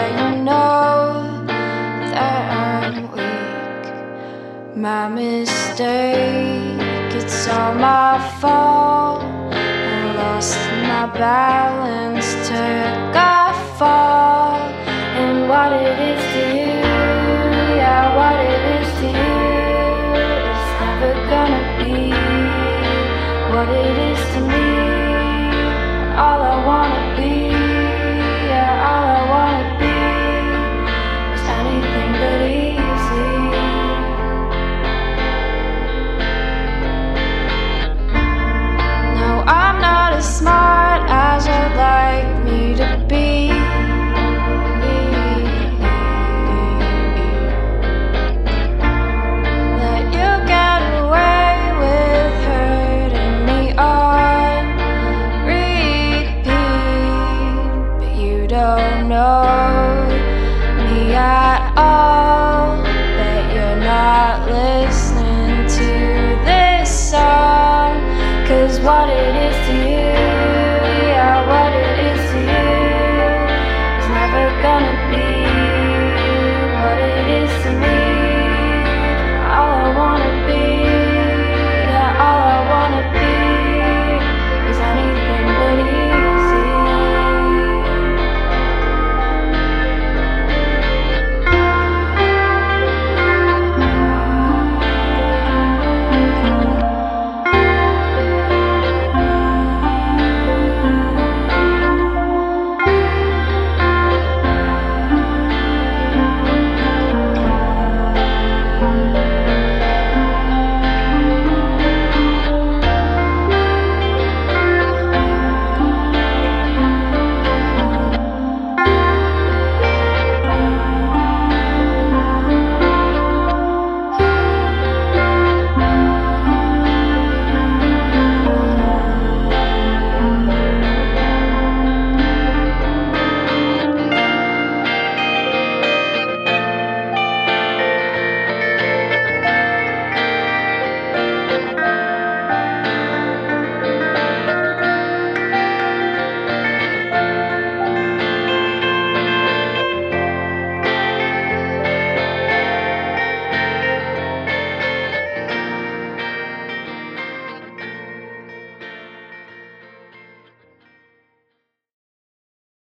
Yeah, you know that I'm weak. My mistake, it's all my fault. I lost my balance. gonna be